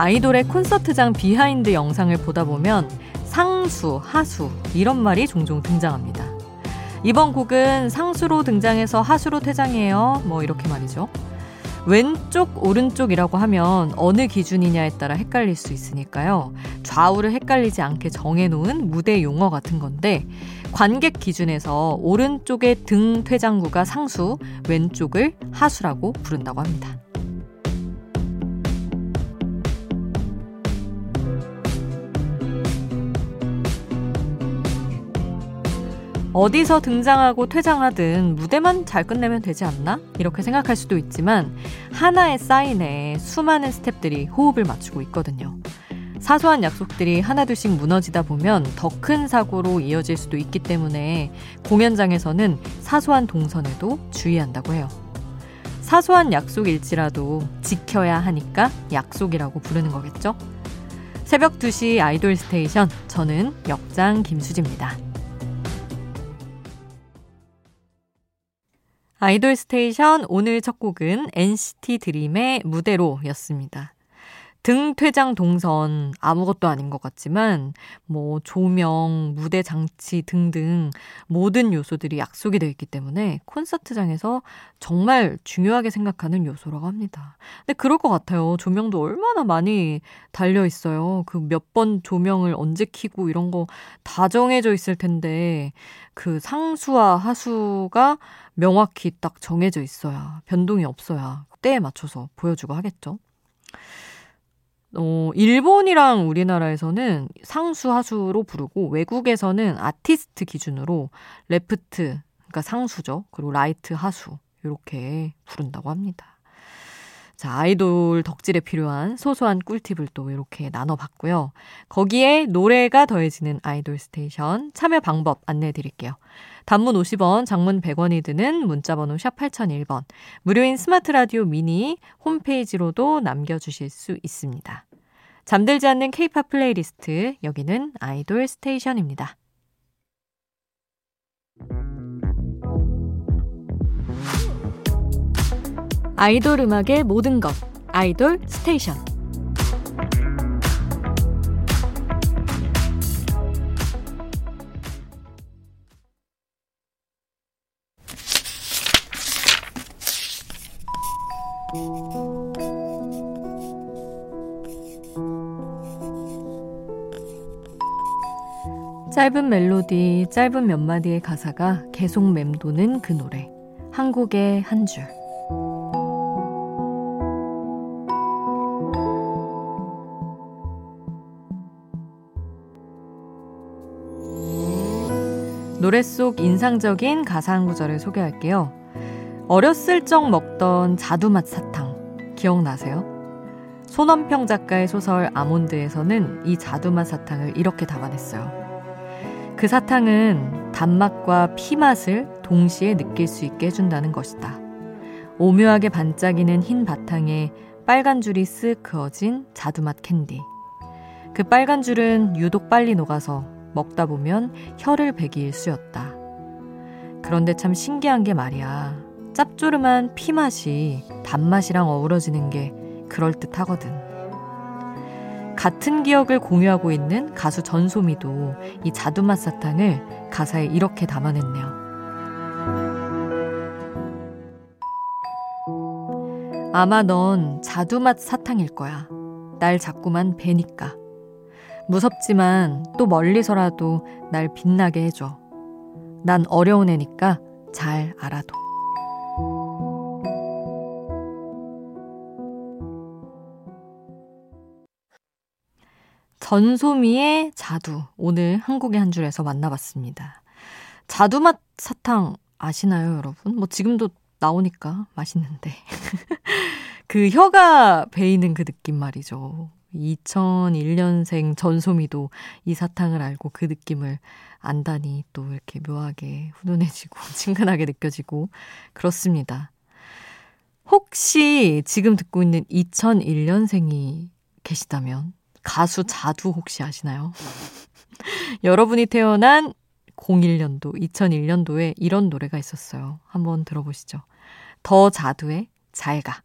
아이돌의 콘서트장 비하인드 영상을 보다 보면 상수, 하수 이런 말이 종종 등장합니다. 이번 곡은 상수로 등장해서 하수로 퇴장해요. 뭐 이렇게 말이죠. 왼쪽, 오른쪽이라고 하면 어느 기준이냐에 따라 헷갈릴 수 있으니까요. 좌우를 헷갈리지 않게 정해놓은 무대 용어 같은 건데, 관객 기준에서 오른쪽의 등 퇴장구가 상수, 왼쪽을 하수라고 부른다고 합니다. 어디서 등장하고 퇴장하든 무대만 잘 끝내면 되지 않나? 이렇게 생각할 수도 있지만 하나의 사인에 수많은 스탭들이 호흡을 맞추고 있거든요. 사소한 약속들이 하나둘씩 무너지다 보면 더 큰 사고로 이어질 수도 있기 때문에 공연장에서는 사소한 동선에도 주의한다고 해요. 사소한 약속일지라도 지켜야 하니까 약속이라고 부르는 거겠죠? 새벽 2시 아이돌 스테이션, 저는 역장 김수지입니다. 아이돌 스테이션 오늘 첫 곡은 NCT 드림의 무대로 였습니다. 등 퇴장 동선 아무것도 아닌 것 같지만 뭐 조명, 무대 장치 등등 모든 요소들이 약속이 되어 있기 때문에 콘서트장에서 정말 중요하게 생각하는 요소라고 합니다. 근데 그럴 것 같아요. 조명도 얼마나 많이 달려 있어요. 그 몇 번 조명을 언제 켜고 이런 거 다 정해져 있을 텐데 그 상수와 하수가 명확히 딱 정해져 있어야 변동이 없어야 때에 맞춰서 보여주고 하겠죠. 어, 일본이랑 우리나라에서는 상수, 하수로 부르고 외국에서는 아티스트 기준으로 레프트, 그러니까 상수죠. 그리고 라이트, 하수 이렇게 부른다고 합니다. 자, 아이돌 덕질에 필요한 소소한 꿀팁을 또 이렇게 나눠봤고요. 거기에 노래가 더해지는 아이돌 스테이션 참여 방법 안내해 드릴게요. 단문 50원, 장문 100원이 드는 문자번호 샵 8001번, 무료인 스마트 라디오 미니 홈페이지로도 남겨주실 수 있습니다. 잠들지 않는 케이팝 플레이리스트, 여기는 아이돌 스테이션입니다. 아이돌 음악의 모든 것 아이돌 스테이션 짧은 멜로디, 짧은 몇 마디의 가사가 계속 맴도는 그 노래. 한 곡의 한 줄. 노래 속 인상적인 가사 한 구절을 소개할게요. 어렸을 적 먹던 자두맛 사탕 기억나세요? 손원평 작가의 소설 아몬드에서는 이 자두맛 사탕을 이렇게 담아냈어요. 그 사탕은 단맛과 피맛을 동시에 느낄 수 있게 해준다는 것이다. 오묘하게 반짝이는 흰 바탕에 빨간 줄이 쓱 그어진 자두맛 캔디. 그 빨간 줄은 유독 빨리 녹아서 먹다 보면 혀를 베기 일쑤였다. 그런데 참 신기한 게 말이야. 짭조름한 피맛이 단맛이랑 어우러지는 게 그럴듯 하거든. 같은 기억을 공유하고 있는 가수 전소미도 이 자두맛 사탕을 가사에 이렇게 담아냈네요. 아마 넌 자두맛 사탕일 거야. 날 자꾸만 베니까. 무섭지만 또 멀리서라도 날 빛나게 해줘. 난 어려운 애니까 잘 알아도. 전소미의 자두. 오늘 한국의 한 줄에서 만나봤습니다. 자두맛 사탕 아시나요, 여러분? 뭐 지금도 나오니까 맛있는데. 그 혀가 베이는 그 느낌 말이죠. 2001년생 전소미도 이 사탕을 알고 그 느낌을 안다니 또 이렇게 묘하게 훈훈해지고 친근하게 느껴지고 그렇습니다. 혹시 지금 듣고 있는 2001년생이 계시다면 가수 자두 혹시 아시나요? 여러분이 태어난 01년도, 2001년도에 이런 노래가 있었어요. 한번 들어보시죠. 더 자두의 잘 가.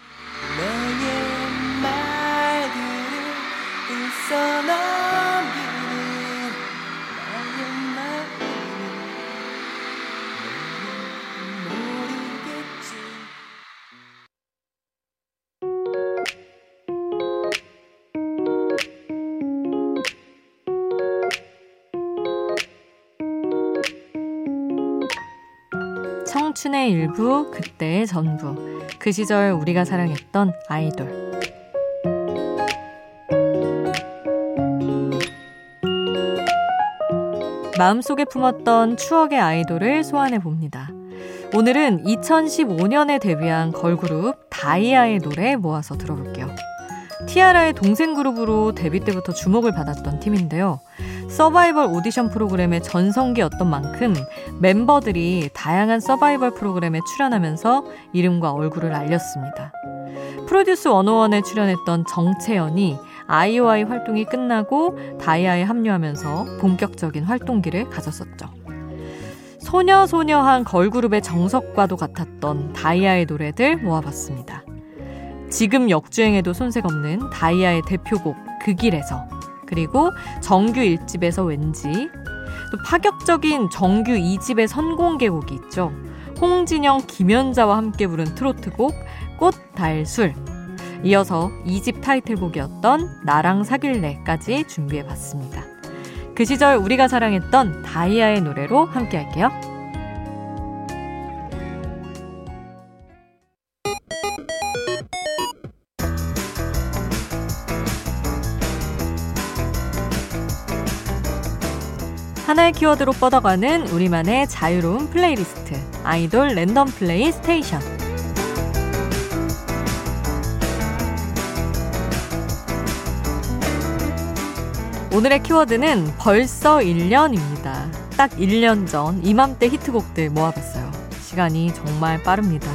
청춘의 일부, 그때의 전부. 그 시절 우리가 사랑했던 아이돌. 마음속에 품었던 추억의 아이돌을 소환해 봅니다. 오늘은 2015년에 데뷔한 걸그룹 다이아의 노래 모아서 들어볼게요. 티아라의 동생 그룹으로 데뷔 때부터 주목을 받았던 팀인데요. 서바이벌 오디션 프로그램의 전성기였던 만큼 멤버들이 다양한 서바이벌 프로그램에 출연하면서 이름과 얼굴을 알렸습니다. 프로듀스 101에 출연했던 정채연이 아이오아이 활동이 끝나고 다이아에 합류하면서 본격적인 활동기를 가졌었죠. 소녀소녀한 걸그룹의 정석과도 같았던 다이아의 노래들 모아봤습니다. 지금 역주행에도 손색 없는 다이아의 대표곡 그 길에서 그리고 정규 1집에서 왠지 또 파격적인 정규 2집의 선공개곡이 있죠. 홍진영, 김연자와 함께 부른 트로트곡 꽃, 달, 술 이어서 2집 타이틀곡이었던 나랑 사귈래까지 준비해봤습니다. 그 시절 우리가 사랑했던 다이아의 노래로 함께 할게요. 하나의 키워드로 뻗어가는 우리만의 자유로운 플레이리스트 아이돌 랜덤 플레이 스테이션 오늘의 키워드는 벌써 1년입니다. 딱 1년 전 이맘때 히트곡들 모아봤어요. 시간이 정말 빠릅니다.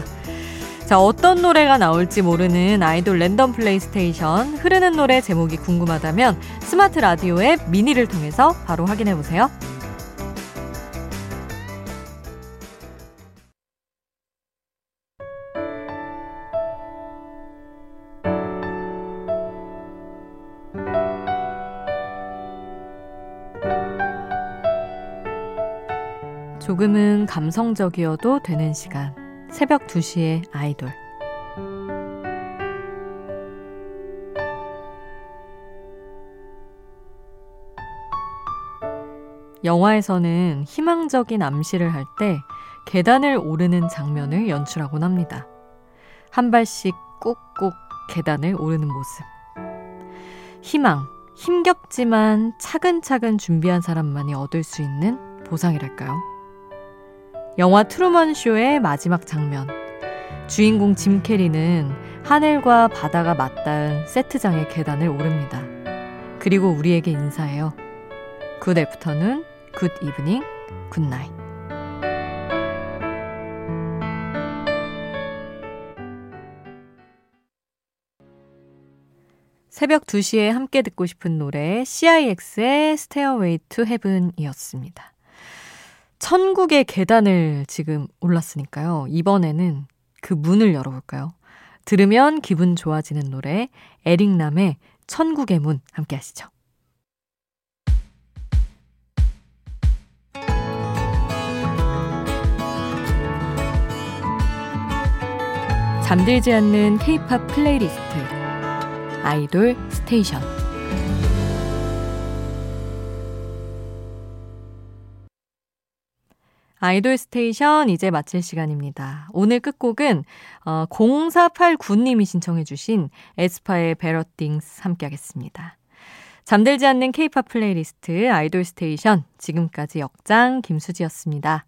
자, 어떤 노래가 나올지 모르는 아이돌 랜덤 플레이스테이션 흐르는 노래 제목이 궁금하다면 스마트 라디오 앱 미니를 통해서 바로 확인해 보세요. 조금은 감성적이어도 되는 시간. 새벽 2시에 아이돌. 영화에서는 희망적인 암시를 할 때 계단을 오르는 장면을 연출하곤 합니다. 한 발씩 꾹꾹 계단을 오르는 모습. 희망, 힘겹지만 차근차근 준비한 사람만이 얻을 수 있는 보상이랄까요? 영화 트루먼 쇼의 마지막 장면. 주인공 짐 캐리는 하늘과 바다가 맞닿은 세트장의 계단을 오릅니다. 그리고 우리에게 인사해요. Good afternoon, good evening, good night. 새벽 2시에 함께 듣고 싶은 노래 CIX의 Stairway to Heaven이었습니다. 천국의 계단을 지금 올랐으니까요. 이번에는 그 문을 열어볼까요? 들으면 기분 좋아지는 노래 에릭남의 천국의 문 함께 하시죠. 잠들지 않는 K-팝 플레이리스트 아이돌 스테이션 아이돌 스테이션 이제 마칠 시간입니다. 오늘 끝곡은 어, 0489님이 신청해 주신 에스파의 Better Things 함께 하겠습니다. 잠들지 않는 케이팝 플레이리스트 아이돌 스테이션 지금까지 역장 김수지였습니다.